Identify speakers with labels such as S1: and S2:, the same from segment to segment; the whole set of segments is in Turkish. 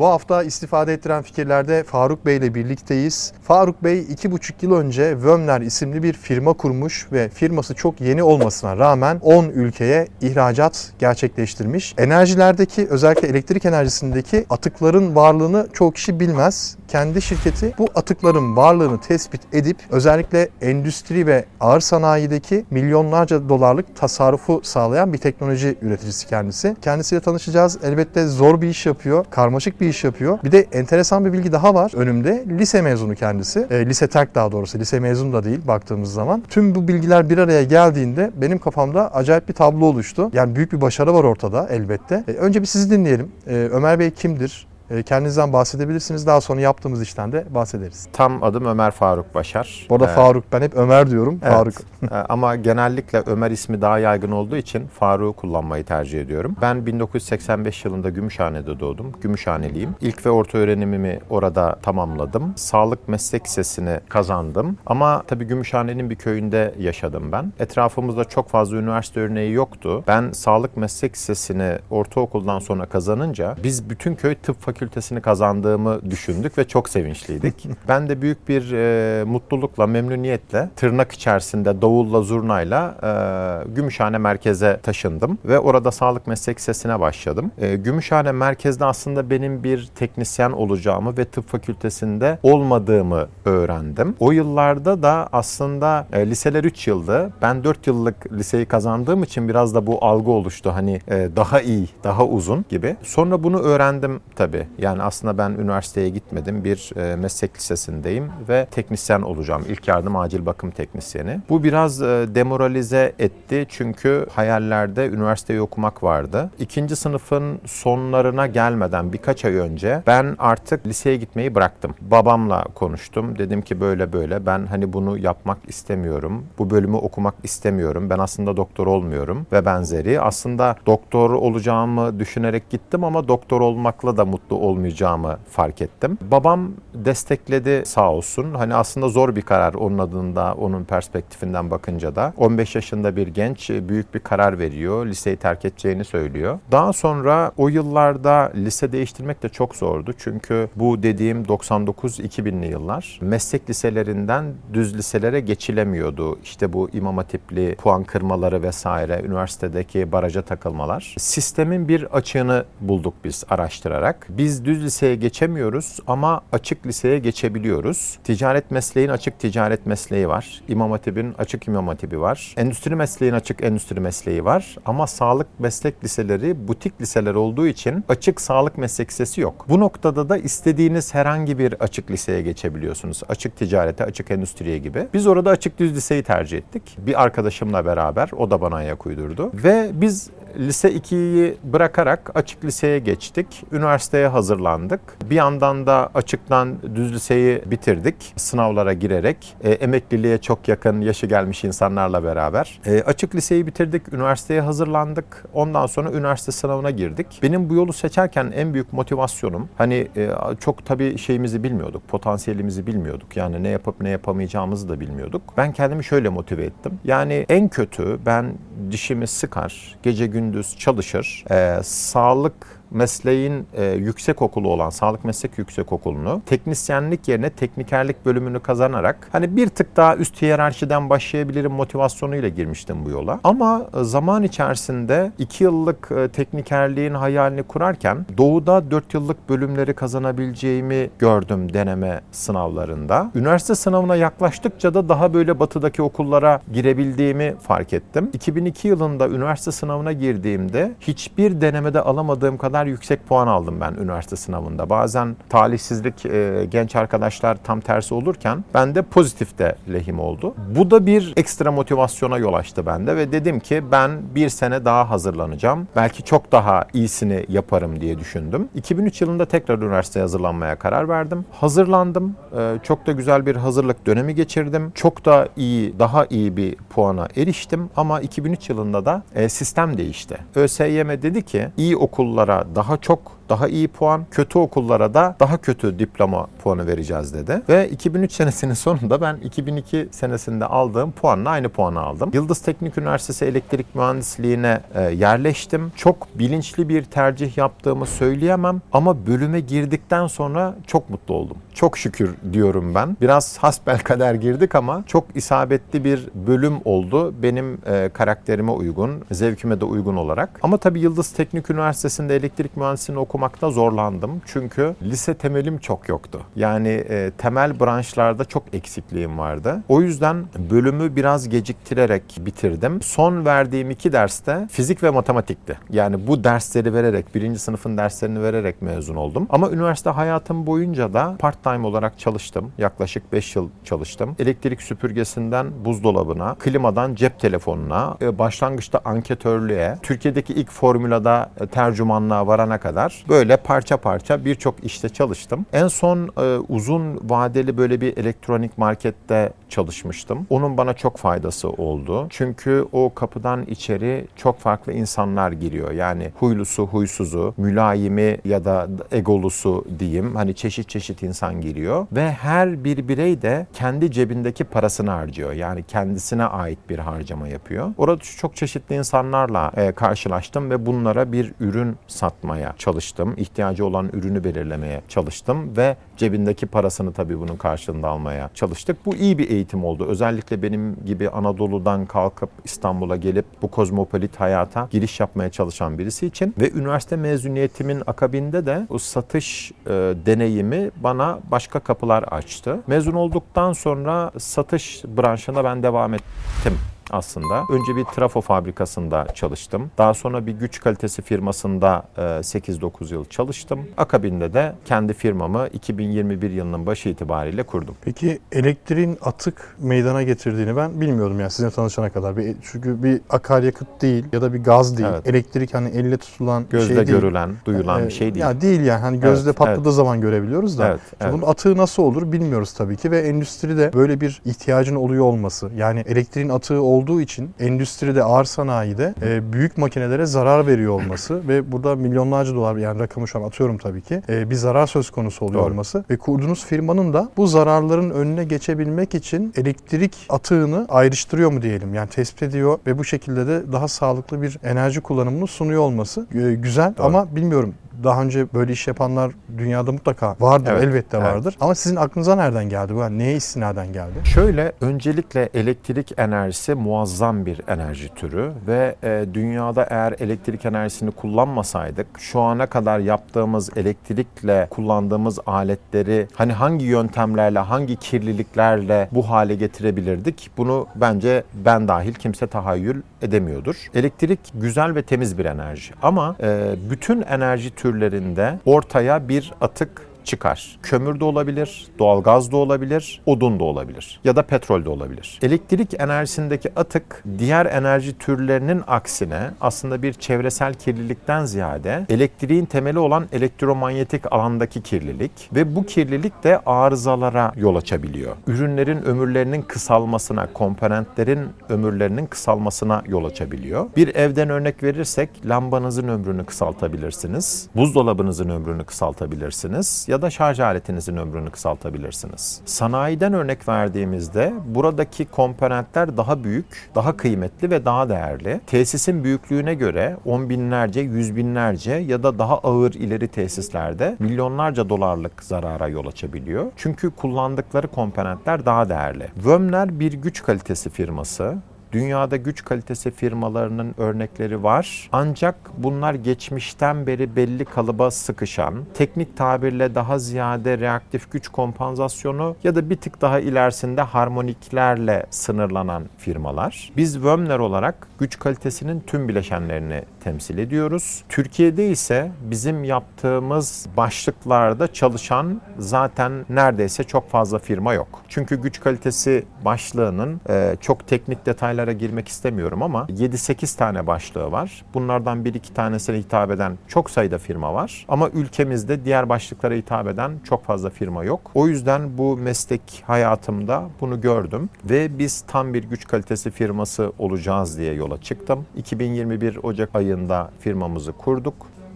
S1: Bu hafta istifade ettiren fikirlerde Faruk Bey ile birlikteyiz. Faruk Bey 2,5 yıl önce Vömner isimli bir firma kurmuş ve firması çok yeni olmasına rağmen 10 ülkeye ihracat gerçekleştirmiş. Enerjilerdeki özellikle elektrik enerjisindeki atıkların varlığını çoğu kişi bilmez. Kendi şirketi bu atıkların varlığını tespit edip özellikle endüstri ve ağır sanayideki milyonlarca dolarlık tasarrufu sağlayan bir teknoloji üreticisi kendisi. Kendisiyle tanışacağız. Elbette zor bir iş yapıyor, karmaşık bir iş yapıyor. Bir de enteresan bir bilgi daha var önümde. Lise mezunu kendisi. E, lise terk daha doğrusu. Lise mezunu da değil baktığımız zaman. Tüm bu bilgiler bir araya geldiğinde benim kafamda acayip bir tablo oluştu. Yani büyük bir başarı var ortada elbette. E, önce bir sizi dinleyelim. E, Ömer Bey kimdir? E, kendinizden bahsedebilirsiniz. Daha sonra yaptığımız işten de bahsederiz.
S2: Tam adım Ömer Faruk Başar.
S1: Bu arada
S2: Ee,
S1: Faruk ben hep Ömer diyorum.
S2: evet.
S1: Faruk.
S2: Ee, Ama genellikle Ömer ismi daha yaygın olduğu için Faruk'u kullanmayı tercih ediyorum. Ben 1985 yılında Gümüşhane'de doğdum. Gümüşhaneliyim. İlk ve orta öğrenimimi orada tamamladım. Sağlık meslek lisesini kazandım. Ama tabii Gümüşhane'nin bir köyünde yaşadım ben. Etrafımızda çok fazla üniversite örneği yoktu. Ben sağlık meslek lisesini ortaokuldan sonra kazanınca biz bütün köy tıp fakültesini kazandığımı düşündük ve çok sevinçliydik. ben de büyük bir e, mutlulukla, memnuniyetle tırnak içerisinde davulla, zurnayla e, Gümüşhane merkeze taşındım ve orada sağlık meslek lisesine başladım. E, Gümüşhane merkezde aslında benim bir teknisyen olacağımı ve tıp fakültesinde olmadığımı öğrendim. O yıllarda da aslında e, liseler 3 yıldı. Ben 4 yıllık liseyi kazandığım için biraz da bu algı oluştu. Hani e, daha iyi, daha uzun gibi. Sonra bunu öğrendim tabii. Yani aslında ben üniversiteye gitmedim. Bir e, meslek lisesindeyim ve teknisyen olacağım. İlk yardım acil bakım teknisyeni. Bu biraz e, demoralize etti çünkü hayallerde üniversiteyi okumak vardı. İkinci sınıfın sonlarına gelmeden birkaç ay önce ben artık liseye gitmeyi bıraktım. Babamla konuştum. Dedim ki böyle böyle ben hani bunu yapmak istemiyorum. Bu bölümü okumak istemiyorum. Ben aslında doktor olmuyorum ve benzeri. Aslında doktor olacağımı düşünerek gittim ama doktor olmakla da mutlu olmayacağımı fark ettim. Babam destekledi sağ olsun. Hani aslında zor bir karar onun adında, onun perspektifinden bakınca da. 15 yaşında bir genç büyük bir karar veriyor. Liseyi terk edeceğini söylüyor. Daha sonra o yıllarda lise değiştirmek de çok zordu. Çünkü bu dediğim 99-2000'li yıllar. Meslek liselerinden düz liselere geçilemiyordu. İşte bu imam hatipli puan kırmaları vesaire, üniversitedeki baraja takılmalar. Sistemin bir açığını bulduk biz araştırarak. Biz düz liseye geçemiyoruz ama açık liseye geçebiliyoruz. Ticaret mesleğin açık ticaret mesleği var. İmam hatibin açık imam hatibi var. Endüstri mesleğin açık endüstri mesleği var. Ama sağlık meslek liseleri butik liseler olduğu için açık sağlık meslek lisesi yok. Bu noktada da istediğiniz herhangi bir açık liseye geçebiliyorsunuz. Açık ticarete, açık endüstriye gibi. Biz orada açık düz liseyi tercih ettik. Bir arkadaşımla beraber o da bana ayak uydurdu. Ve biz lise 2'yi bırakarak açık liseye geçtik. Üniversiteye hazırlandık. Bir yandan da açıktan düz liseyi bitirdik. Sınavlara girerek e, emekliliğe çok yakın yaşı gelmiş insanlarla beraber. E, açık liseyi bitirdik. Üniversiteye hazırlandık. Ondan sonra üniversite sınavına girdik. Benim bu yolu seçerken en büyük motivasyonum hani e, çok tabii şeyimizi bilmiyorduk. Potansiyelimizi bilmiyorduk. Yani ne yapıp ne yapamayacağımızı da bilmiyorduk. Ben kendimi şöyle motive ettim. Yani en kötü ben dişimi sıkar, gece gündüz çalışır, e, sağlık mesleğin e, yüksek okulu olan Sağlık Meslek Yüksek Okulu'nu teknisyenlik yerine teknikerlik bölümünü kazanarak hani bir tık daha üst hiyerarşiden başlayabilirim motivasyonuyla girmiştim bu yola. Ama e, zaman içerisinde 2 yıllık e, teknikerliğin hayalini kurarken doğuda 4 yıllık bölümleri kazanabileceğimi gördüm deneme sınavlarında. Üniversite sınavına yaklaştıkça da daha böyle batıdaki okullara girebildiğimi fark ettim. 2002 yılında üniversite sınavına girdiğimde hiçbir denemede alamadığım kadar yüksek puan aldım ben üniversite sınavında. Bazen talihsizlik e, genç arkadaşlar tam tersi olurken bende pozitif de lehim oldu. Bu da bir ekstra motivasyona yol açtı bende ve dedim ki ben bir sene daha hazırlanacağım. Belki çok daha iyisini yaparım diye düşündüm. 2003 yılında tekrar üniversiteye hazırlanmaya karar verdim. Hazırlandım. E, çok da güzel bir hazırlık dönemi geçirdim. Çok da iyi, daha iyi bir puana eriştim ama 2003 yılında da e, sistem değişti. ÖSYM dedi ki iyi okullara daha çok daha iyi puan, kötü okullara da daha kötü diploma puanı vereceğiz dedi. Ve 2003 senesinin sonunda ben 2002 senesinde aldığım puanla aynı puanı aldım. Yıldız Teknik Üniversitesi Elektrik Mühendisliğine e, yerleştim. Çok bilinçli bir tercih yaptığımı söyleyemem ama bölüme girdikten sonra çok mutlu oldum. Çok şükür diyorum ben. Biraz hasbel kader girdik ama çok isabetli bir bölüm oldu. Benim e, karakterime uygun, zevkime de uygun olarak. Ama tabii Yıldız Teknik Üniversitesi'nde elektrik mühendisliğini okumakta zorlandım. Çünkü lise temelim çok yoktu. Yani e, temel branşlarda çok eksikliğim vardı. O yüzden bölümü biraz geciktirerek bitirdim. Son verdiğim iki derste fizik ve matematikti. Yani bu dersleri vererek, birinci sınıfın derslerini vererek mezun oldum. Ama üniversite hayatım boyunca da part-time olarak çalıştım. Yaklaşık 5 yıl çalıştım. Elektrik süpürgesinden buzdolabına, klimadan cep telefonuna, e, başlangıçta anketörlüğe, Türkiye'deki ilk formülada e, tercümanlığa varana kadar böyle parça parça birçok işte çalıştım. En son e, uzun vadeli böyle bir elektronik markette çalışmıştım. Onun bana çok faydası oldu. Çünkü o kapıdan içeri çok farklı insanlar giriyor. Yani huylusu, huysuzu, mülayimi ya da egolusu diyeyim. Hani çeşit çeşit insan giriyor ve her bir birey de kendi cebindeki parasını harcıyor. Yani kendisine ait bir harcama yapıyor. Orada çok çeşitli insanlarla e, karşılaştım ve bunlara bir ürün satmaya çalıştım. İhtiyacı olan ürünü belirlemeye çalıştım ve cebindeki parasını tabii bunun karşılığında almaya çalıştık. Bu iyi bir eğitim oldu. Özellikle benim gibi Anadolu'dan kalkıp İstanbul'a gelip bu kozmopolit hayata giriş yapmaya çalışan birisi için ve üniversite mezuniyetimin akabinde de o satış e, deneyimi bana başka kapılar açtı. Mezun olduktan sonra satış branşında ben devam ettim aslında. Önce bir trafo fabrikasında çalıştım. Daha sonra bir güç kalitesi firmasında 8-9 yıl çalıştım. Akabinde de kendi firmamı 2021 yılının başı itibariyle kurdum.
S1: Peki elektriğin atık meydana getirdiğini ben bilmiyordum yani sizinle tanışana kadar. Bir, çünkü bir akaryakıt değil ya da bir gaz değil.
S2: Evet.
S1: Elektrik hani elle tutulan bir
S2: Gözle
S1: şey değil.
S2: görülen, duyulan
S1: Ee,
S2: bir şey değil.
S1: Ya değil yani hani gözle
S2: Evet,
S1: patladığı zaman görebiliyoruz da.
S2: Evet, evet.
S1: Bunun atığı nasıl olur bilmiyoruz tabii ki ve endüstride böyle bir ihtiyacın oluyor olması. Yani elektriğin atığı olduğu için endüstride, ağır sanayide e, büyük makinelere zarar veriyor olması ve burada milyonlarca dolar yani rakamı şu an atıyorum tabii ki e, bir zarar söz konusu oluyor
S2: Doğru.
S1: olması ve kurduğunuz firmanın da bu zararların önüne geçebilmek için elektrik atığını ayrıştırıyor mu diyelim yani tespit ediyor ve bu şekilde de daha sağlıklı bir enerji kullanımını sunuyor olması e, güzel
S2: Doğru.
S1: ama bilmiyorum daha önce böyle iş yapanlar dünyada mutlaka vardır,
S2: Evet,
S1: elbette
S2: evet.
S1: vardır. Ama sizin aklınıza nereden geldi bu? Yani neye istinaden geldi?
S2: Şöyle öncelikle elektrik enerjisi muazzam bir enerji türü ve e, dünyada eğer elektrik enerjisini kullanmasaydık şu ana kadar yaptığımız elektrikle kullandığımız aletleri hani hangi yöntemlerle hangi kirliliklerle bu hale getirebilirdik bunu bence ben dahil kimse tahayyül edemiyordur. Elektrik güzel ve temiz bir enerji ama e, bütün enerji türlerinde ortaya bir atık çıkar. Kömür de olabilir, doğalgaz da olabilir, odun da olabilir ya da petrol de olabilir. Elektrik enerjisindeki atık diğer enerji türlerinin aksine aslında bir çevresel kirlilikten ziyade elektriğin temeli olan elektromanyetik alandaki kirlilik ve bu kirlilik de arızalara yol açabiliyor. Ürünlerin ömürlerinin kısalmasına, komponentlerin ömürlerinin kısalmasına yol açabiliyor. Bir evden örnek verirsek lambanızın ömrünü kısaltabilirsiniz. Buzdolabınızın ömrünü kısaltabilirsiniz ya da şarj aletinizin ömrünü kısaltabilirsiniz. Sanayiden örnek verdiğimizde buradaki komponentler daha büyük, daha kıymetli ve daha değerli. Tesisin büyüklüğüne göre on binlerce, yüz binlerce ya da daha ağır ileri tesislerde milyonlarca dolarlık zarara yol açabiliyor. Çünkü kullandıkları komponentler daha değerli. Vömner bir güç kalitesi firması. Dünyada güç kalitesi firmalarının örnekleri var. Ancak bunlar geçmişten beri belli kalıba sıkışan, teknik tabirle daha ziyade reaktif güç kompansasyonu ya da bir tık daha ilerisinde harmoniklerle sınırlanan firmalar. Biz Wömner olarak güç kalitesinin tüm bileşenlerini temsil ediyoruz. Türkiye'de ise bizim yaptığımız başlıklarda çalışan zaten neredeyse çok fazla firma yok. Çünkü güç kalitesi başlığının e, çok teknik detaylara girmek istemiyorum ama 7-8 tane başlığı var. Bunlardan 1-2 tanesine hitap eden çok sayıda firma var. Ama ülkemizde diğer başlıklara hitap eden çok fazla firma yok. O yüzden bu meslek hayatımda bunu gördüm ve biz tam bir güç kalitesi firması olacağız diye yola çıktım. 2021 Ocak ayında firmamızı kurduk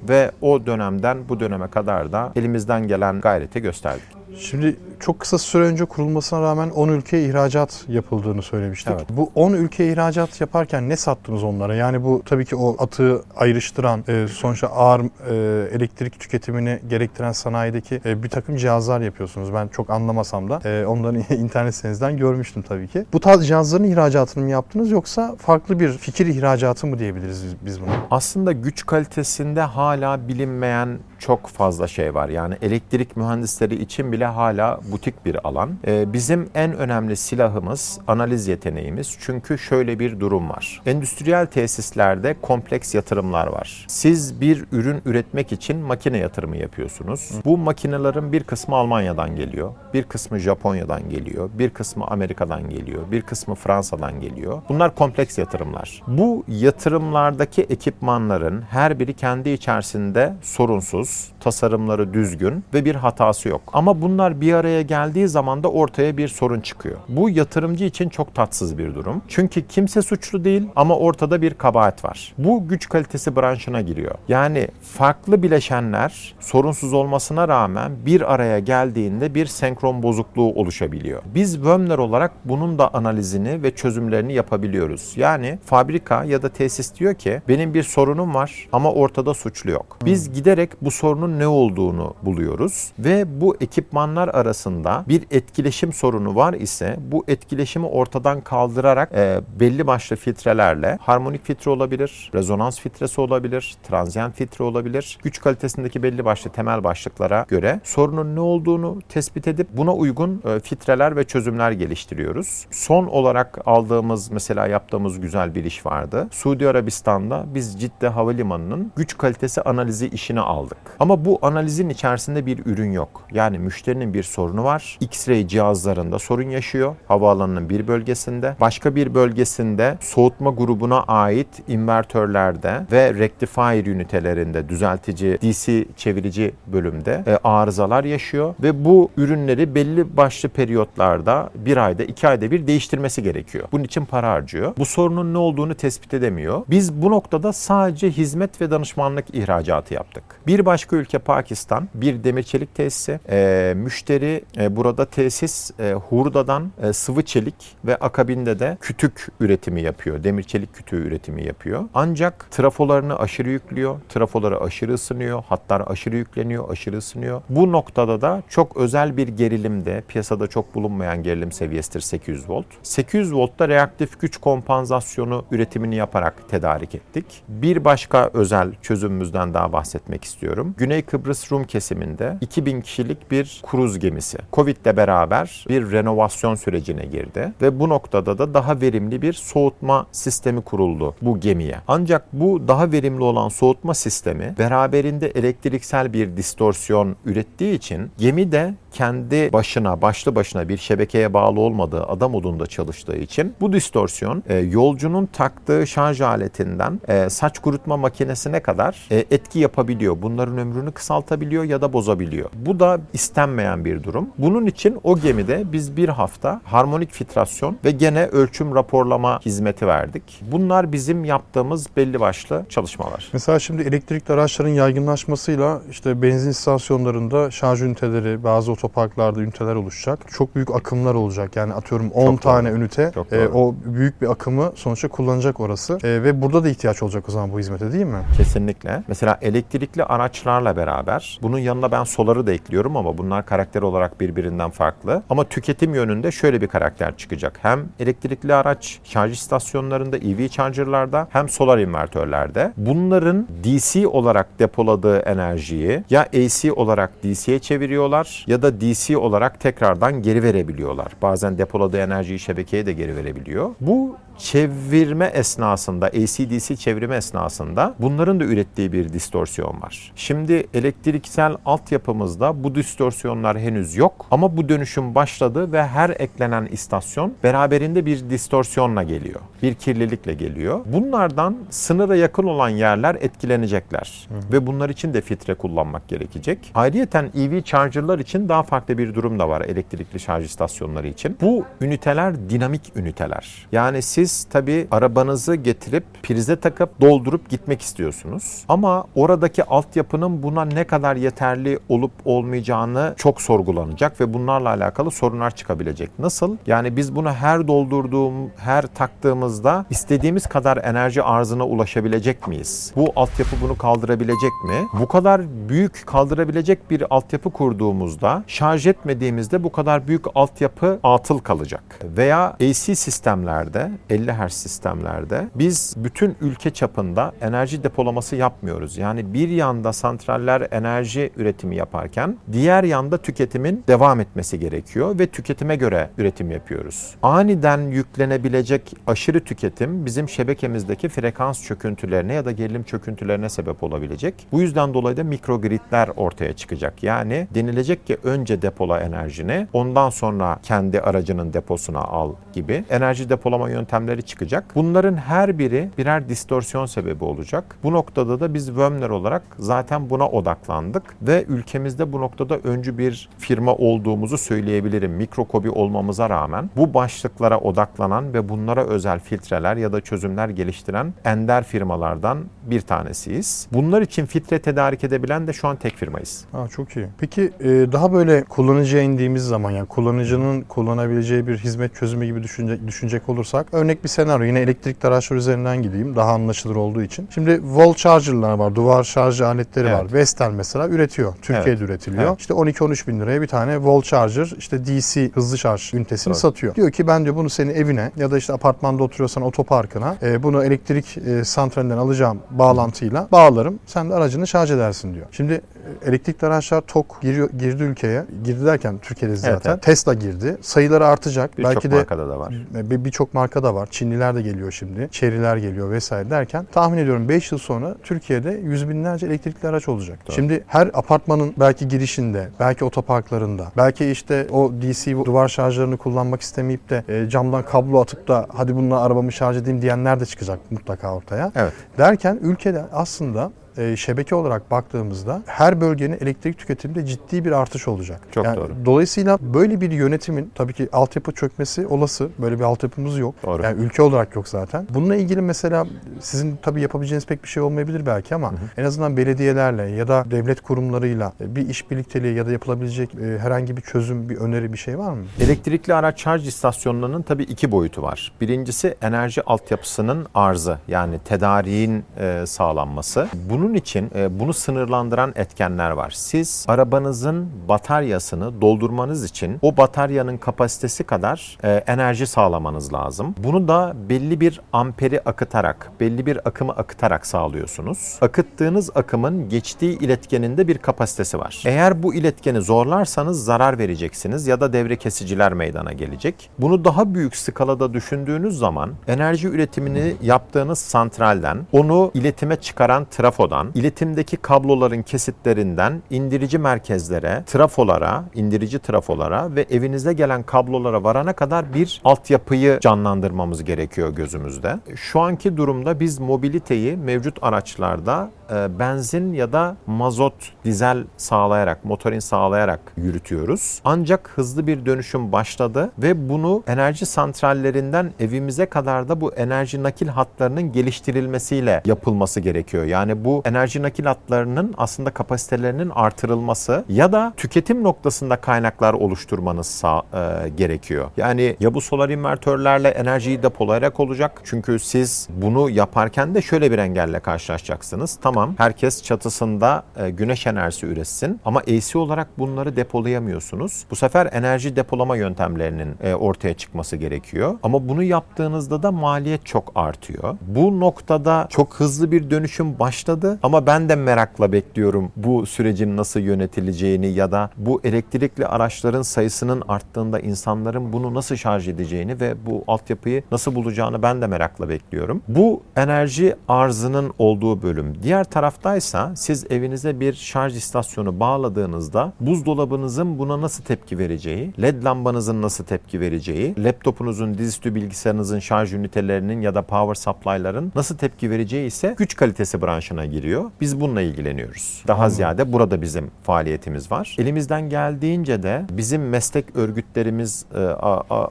S2: ve o dönemden bu döneme kadar da elimizden gelen gayreti gösterdik.
S1: Şimdi çok kısa süre önce kurulmasına rağmen 10 ülkeye ihracat yapıldığını söylemiştik.
S2: Evet.
S1: Bu 10 ülkeye ihracat yaparken ne sattınız onlara? Yani bu tabii ki o atığı ayrıştıran, e, sonuçta ağır e, elektrik tüketimini gerektiren sanayideki e, bir takım cihazlar yapıyorsunuz. Ben çok anlamasam da e, onların internet sitenizden görmüştüm tabii ki. Bu tarz cihazların ihracatını mı yaptınız yoksa farklı bir fikir ihracatı mı diyebiliriz biz- buna?
S2: Aslında güç kalitesinde hala bilinmeyen çok fazla şey var. Yani elektrik mühendisleri için bile hala butik bir alan. Ee, bizim en önemli silahımız analiz yeteneğimiz. Çünkü şöyle bir durum var. Endüstriyel tesislerde kompleks yatırımlar var. Siz bir ürün üretmek için makine yatırımı yapıyorsunuz. Bu makinelerin bir kısmı Almanya'dan geliyor, bir kısmı Japonya'dan geliyor, bir kısmı Amerika'dan geliyor, bir kısmı Fransa'dan geliyor. Bunlar kompleks yatırımlar. Bu yatırımlardaki ekipmanların her biri kendi içerisinde sorunsuz, tasarımları düzgün ve bir hatası yok. Ama bunlar bir araya geldiği zaman da ortaya bir sorun çıkıyor. Bu yatırımcı için çok tatsız bir durum. Çünkü kimse suçlu değil ama ortada bir kabahat var. Bu güç kalitesi branşına giriyor. Yani farklı bileşenler sorunsuz olmasına rağmen bir araya geldiğinde bir senkron bozukluğu oluşabiliyor. Biz Wömler olarak bunun da analizini ve çözümlerini yapabiliyoruz. Yani fabrika ya da tesis diyor ki benim bir sorunum var ama ortada suçlu yok. Biz giderek bu sorunun ne olduğunu buluyoruz ve bu ekipmanlar arasında bir etkileşim sorunu var ise bu etkileşimi ortadan kaldırarak e, belli başlı filtrelerle harmonik filtre olabilir, rezonans filtresi olabilir, transient filtre olabilir. Güç kalitesindeki belli başlı temel başlıklara göre sorunun ne olduğunu tespit edip buna uygun e, filtreler ve çözümler geliştiriyoruz. Son olarak aldığımız mesela yaptığımız güzel bir iş vardı. Suudi Arabistan'da biz Cidde Havalimanı'nın güç kalitesi analizi işini aldık. Ama bu analizin içerisinde bir ürün yok. Yani müşterinin bir sorunu var. X-ray cihazlarında sorun yaşıyor. Havaalanının bir bölgesinde. Başka bir bölgesinde soğutma grubuna ait invertörlerde ve rectifier ünitelerinde düzeltici DC çevirici bölümde e, arızalar yaşıyor ve bu ürünleri belli başlı periyotlarda bir ayda iki ayda bir değiştirmesi gerekiyor. Bunun için para harcıyor. Bu sorunun ne olduğunu tespit edemiyor. Biz bu noktada sadece hizmet ve danışmanlık ihracatı yaptık. Bir başka ülke Pakistan bir demir çelik tesisi. E, müşteri e, burada tesis e, hurdadan e, sıvı çelik ve akabinde de kütük üretimi yapıyor. Demir çelik kütüğü üretimi yapıyor. Ancak trafolarını aşırı yüklüyor. Trafoları aşırı ısınıyor. Hatlar aşırı yükleniyor, aşırı ısınıyor. Bu noktada da çok özel bir gerilimde piyasada çok bulunmayan gerilim seviyesidir 800 volt. 800 voltta reaktif güç kompansasyonu üretimini yaparak tedarik ettik. Bir başka özel çözümümüzden daha bahsetmek istiyorum. Güney Kıbrıs Rum kesiminde 2000 kişilik bir kruz gemisi. Covid ile beraber bir renovasyon sürecine girdi ve bu noktada da daha verimli bir soğutma sistemi kuruldu bu gemiye. Ancak bu daha verimli olan soğutma sistemi beraberinde elektriksel bir distorsiyon ürettiği için gemi de kendi başına, başlı başına bir şebekeye bağlı olmadığı adam modunda çalıştığı için bu distorsiyon e, yolcunun taktığı şarj aletinden e, saç kurutma makinesine kadar e, etki yapabiliyor. Bunların ömrünü kısaltabiliyor ya da bozabiliyor. Bu da istenmeyen bir durum. Bunun için o gemide biz bir hafta harmonik filtrasyon ve gene ölçüm raporlama hizmeti verdik. Bunlar bizim yaptığımız belli başlı çalışmalar.
S1: Mesela şimdi elektrikli araçların yaygınlaşmasıyla işte benzin istasyonlarında şarj üniteleri, bazı otoparklarda üniteler oluşacak. Çok büyük akımlar olacak. Yani atıyorum 10
S2: Çok
S1: tane
S2: doğru.
S1: ünite
S2: Çok
S1: e,
S2: doğru.
S1: o büyük bir akımı sonuçta kullanacak orası. E, ve burada da ihtiyaç olacak o zaman bu hizmete değil mi?
S2: Kesinlikle. Mesela elektrikli araçlarla beraber bunun yanına ben soları da ekliyorum ama bunlar karakter olarak birbirinden farklı. Ama tüketim yönünde şöyle bir karakter çıkacak. Hem elektrikli araç şarj istasyonlarında, EV charger'larda hem solar invertörlerde. Bunların DC olarak depoladığı enerjiyi ya AC olarak DC'ye çeviriyorlar ya da DC olarak tekrardan geri verebiliyorlar. Bazen depoladığı enerjiyi şebekeye de geri verebiliyor. Bu çevirme esnasında, AC-DC çevirme esnasında bunların da ürettiği bir distorsiyon var. Şimdi elektriksel altyapımızda bu distorsiyonlar henüz yok ama bu dönüşüm başladı ve her eklenen istasyon beraberinde bir distorsiyonla geliyor. Bir kirlilikle geliyor. Bunlardan sınıra yakın olan yerler etkilenecekler ve bunlar için de filtre kullanmak gerekecek. Ayrıyeten EV charger'lar için daha farklı bir durum da var elektrikli şarj istasyonları için. Bu üniteler dinamik üniteler. Yani siz Siz tabii arabanızı getirip prize takıp doldurup gitmek istiyorsunuz. Ama oradaki altyapının buna ne kadar yeterli olup olmayacağını çok sorgulanacak ve bunlarla alakalı sorunlar çıkabilecek. Nasıl? Yani biz bunu her doldurduğum, her taktığımızda istediğimiz kadar enerji arzına ulaşabilecek miyiz? Bu altyapı bunu kaldırabilecek mi? Bu kadar büyük kaldırabilecek bir altyapı kurduğumuzda şarj etmediğimizde bu kadar büyük altyapı atıl kalacak. Veya AC sistemlerde, 50 Hz sistemlerde biz bütün ülke çapında enerji depolaması yapmıyoruz. Yani bir yanda santraller enerji üretimi yaparken diğer yanda tüketimin devam etmesi gerekiyor ve tüketime göre üretim yapıyoruz. Aniden yüklenebilecek aşırı tüketim bizim şebekemizdeki frekans çöküntülerine ya da gerilim çöküntülerine sebep olabilecek. Bu yüzden dolayı da mikrogridler ortaya çıkacak. Yani denilecek ki önce depola enerjini, ondan sonra kendi aracının deposuna al gibi enerji depolama yöntemleri çıkacak. Bunların her biri birer distorsiyon sebebi olacak. Bu noktada da biz Vömler olarak zaten buna odaklandık ve ülkemizde bu noktada öncü bir firma olduğumuzu söyleyebilirim. Mikrokobi olmamıza rağmen bu başlıklara odaklanan ve bunlara özel filtreler ya da çözümler geliştiren ender firmalardan bir tanesiyiz. Bunlar için filtre tedarik edebilen de şu an tek firmayız.
S1: Ha, çok iyi. Peki e, daha böyle kullanıcıya indiğimiz zaman yani kullanıcının kullanabileceği bir hizmet çözümü gibi düşünecek, düşünecek olursak örnek bir senaryo yine elektrikli araçlar üzerinden gideyim daha anlaşılır olduğu için. Şimdi wall charger'lar var, duvar şarj aletleri
S2: Evet.
S1: var. Vestel mesela üretiyor. Türkiye'de
S2: Evet.
S1: üretiliyor.
S2: Evet.
S1: İşte 12-13 bin liraya bir tane wall charger işte DC hızlı şarj ünitesini
S2: Doğru.
S1: satıyor. Diyor ki ben diyor bunu senin evine ya da işte apartmanda oturuyorsan otoparkına e, bunu elektrik e, santralinden alacağım bağlantıyla bağlarım. Sen de aracını şarj edersin diyor. Şimdi elektrikli araçlar tok giriyor, girdi ülkeye. Girdi derken Türkiye'de zaten.
S2: evet.
S1: Tesla girdi. Sayıları artacak.
S2: Birçok
S1: Belki de
S2: markada da var.
S1: bir- birçok marka da var. Çinliler de geliyor şimdi. Çeriler geliyor vesaire derken tahmin ediyorum 5 yıl sonra Türkiye'de yüz binlerce elektrikli araç olacak.
S2: Doğru.
S1: Şimdi her apartmanın belki girişinde, belki otoparklarında, belki işte o DC duvar şarjlarını kullanmak istemeyip de e, camdan kablo atıp da hadi bununla arabamı şarj edeyim diyenler de çıkacak mutlaka ortaya.
S2: Evet.
S1: Derken ülkede aslında e, şebeke olarak baktığımızda her bölgenin elektrik tüketiminde ciddi bir artış olacak.
S2: Çok
S1: Yani
S2: doğru.
S1: Dolayısıyla böyle bir yönetimin tabii ki altyapı çökmesi olası. Böyle bir altyapımız yok.
S2: Doğru.
S1: Yani ülke olarak yok zaten. Bununla ilgili mesela sizin tabii yapabileceğiniz pek bir şey olmayabilir belki ama en azından belediyelerle ya da devlet kurumlarıyla bir iş birlikteliği ya da yapılabilecek e, herhangi bir çözüm, bir öneri bir şey var mı?
S2: Elektrikli araç şarj istasyonlarının tabii iki boyutu var. Birincisi enerji altyapısının arzı yani tedariğin e, sağlanması. Bunun için e, bunu sınırlandıran etkenler var. Siz arabanızın bataryasını doldurmanız için o bataryanın kapasitesi kadar e, enerji sağlamanız lazım. Bunu da belli bir amperi akıtarak, belli bir akımı akıtarak sağlıyorsunuz. Akıttığınız akımın geçtiği iletkeninde bir kapasitesi var. Eğer bu iletkeni zorlarsanız zarar vereceksiniz ya da devre kesiciler meydana gelecek. Bunu daha büyük skalada düşündüğünüz zaman enerji üretimini yaptığınız santralden, onu iletime çıkaran trafodan, iletimdeki kabloların kesitlerinden indirici merkezlere, trafolara, indirici trafolara ve evinize gelen kablolara varana kadar bir altyapıyı canlandırmamız gerekiyor gözümüzde. Şu anki durumda biz mobiliteyi mevcut araçlarda e, benzin ya da mazot, dizel sağlayarak, motorin sağlayarak yürütüyoruz. Ancak hızlı bir dönüşüm başladı ve bunu enerji santrallerinden evimize kadar da bu enerji nakil hatlarının geliştirilmesiyle yapılması gerekiyor. Yani bu enerji nakil hatlarının aslında kapasitelerinin artırılması ya da tüketim noktasında kaynaklar oluşturmanız sağ, e, gerekiyor. Yani ya bu solar invertörlerle enerjiyi depolayarak olacak. Çünkü siz bunu yaparken de şöyle bir engelle karşılaşacaksınız. Tamam herkes çatısında e, güneş enerjisi üretsin ama AC olarak bunları depolayamıyorsunuz. Bu sefer enerji depolama yöntemlerinin e, ortaya çıkması gerekiyor. Ama bunu yaptığınızda da maliyet çok artıyor. Bu noktada çok hızlı bir dönüşüm başladı ama ben de merakla bekliyorum bu sürecin nasıl yönetileceğini ya da bu elektrikli araçların sayısının arttığında insanların bunu nasıl şarj edeceğini ve bu altyapıyı nasıl bulacağını ben de merakla bekliyorum. Bu enerji arzının olduğu bölüm. Diğer taraftaysa siz evinize bir şarj istasyonu bağladığınızda buzdolabınızın buna nasıl tepki vereceği, led lambanızın nasıl tepki vereceği, laptopunuzun, dizüstü bilgisayarınızın şarj ünitelerinin ya da power supply'ların nasıl tepki vereceği ise güç kalitesi branşına giriyor. Üretiliyor. Biz bununla ilgileniyoruz. Daha ziyade burada bizim faaliyetimiz var. Elimizden geldiğince de bizim meslek örgütlerimiz e,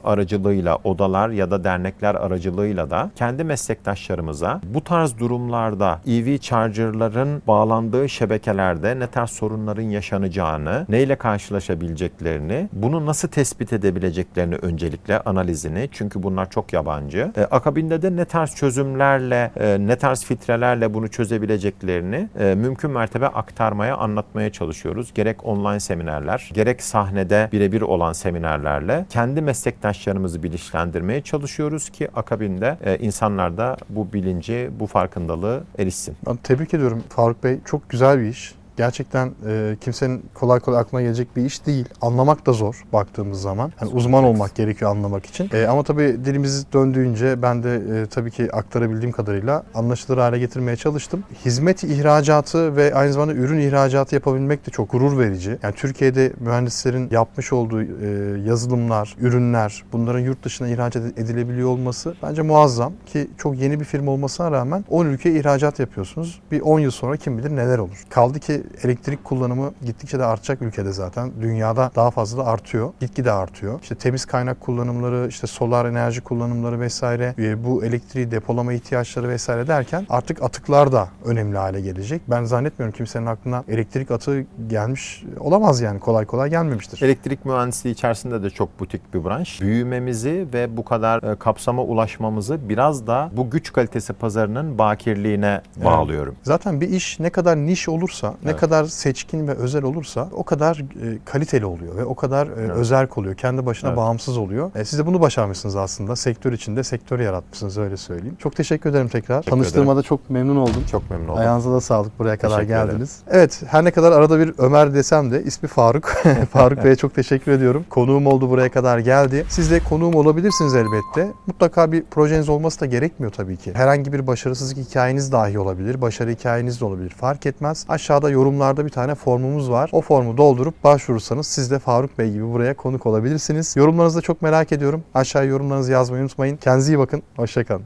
S2: aracılığıyla, odalar ya da dernekler aracılığıyla da kendi meslektaşlarımıza bu tarz durumlarda EV charger'ların bağlandığı şebekelerde ne tarz sorunların yaşanacağını, neyle karşılaşabileceklerini, bunu nasıl tespit edebileceklerini öncelikle analizini çünkü bunlar çok yabancı. E, akabinde de ne tarz çözümlerle, e, ne tarz filtrelerle bunu çözebileceklerini e, mümkün mertebe aktarmaya, anlatmaya çalışıyoruz. Gerek online seminerler, gerek sahnede birebir olan seminerlerle kendi meslektaşlarımızı bilinçlendirmeye çalışıyoruz ki akabinde e, insanlar da bu bilinci, bu farkındalığı erişsin.
S1: Ben tebrik ediyorum Faruk Bey. Çok güzel bir iş. Gerçekten e, kimsenin kolay kolay aklına gelecek bir iş değil. Anlamak da zor baktığımız zaman. Yani uzman olmak gerekiyor anlamak için. E, ama tabii dilimiz döndüğünce ben de e, tabii ki aktarabildiğim kadarıyla anlaşılır hale getirmeye çalıştım. Hizmet ihracatı ve aynı zamanda ürün ihracatı yapabilmek de çok gurur verici. Yani Türkiye'de mühendislerin yapmış olduğu e, yazılımlar, ürünler bunların yurt dışına ihraç ed- edilebiliyor olması bence muazzam ki çok yeni bir firma olmasına rağmen 10 ülkeye ihracat yapıyorsunuz. Bir 10 yıl sonra kim bilir neler olur. Kaldı ki elektrik kullanımı gittikçe de artacak ülkede zaten. Dünyada daha fazla da artıyor. Gitgide artıyor. İşte temiz kaynak kullanımları, işte solar enerji kullanımları vesaire, e, bu elektriği depolama ihtiyaçları vesaire derken artık atıklar da önemli hale gelecek. Ben zannetmiyorum kimsenin aklına elektrik atığı gelmiş olamaz yani kolay kolay gelmemiştir.
S2: Elektrik mühendisliği içerisinde de çok butik bir branş. Büyümemizi ve bu kadar e, kapsama ulaşmamızı biraz da bu güç kalitesi pazarının bakirliğine bağlıyorum.
S1: Zaten bir iş ne kadar niş olursa, ne
S2: Evet.
S1: Kadar seçkin ve özel olursa o kadar e, kaliteli oluyor ve o kadar e, özerk oluyor. Kendi başına
S2: Evet.
S1: bağımsız oluyor. E, siz de bunu başarmışsınız aslında. Sektör içinde sektör yaratmışsınız öyle söyleyeyim. Çok teşekkür ederim tekrar.
S2: Teşekkür
S1: Tanıştığıma da çok memnun oldum.
S2: Çok memnun oldum.
S1: Ayağınıza da sağlık buraya kadar
S2: Teşekkür ederim.
S1: geldiniz. Evet her ne kadar arada bir Ömer desem de ismi Faruk. Faruk Bey'e çok teşekkür ediyorum. Konuğum oldu buraya kadar geldi. Siz de konuğum olabilirsiniz elbette. Mutlaka bir projeniz olması da gerekmiyor tabii ki. Herhangi bir başarısızlık hikayeniz dahi olabilir. Başarı hikayeniz de olabilir. Fark etmez. Aşağıda yorumlarda bir tane formumuz var. O formu doldurup başvurursanız siz de Faruk Bey gibi buraya konuk olabilirsiniz. Yorumlarınızı da çok merak ediyorum. Aşağıya yorumlarınızı yazmayı unutmayın. Kendinize iyi bakın. Hoşçakalın.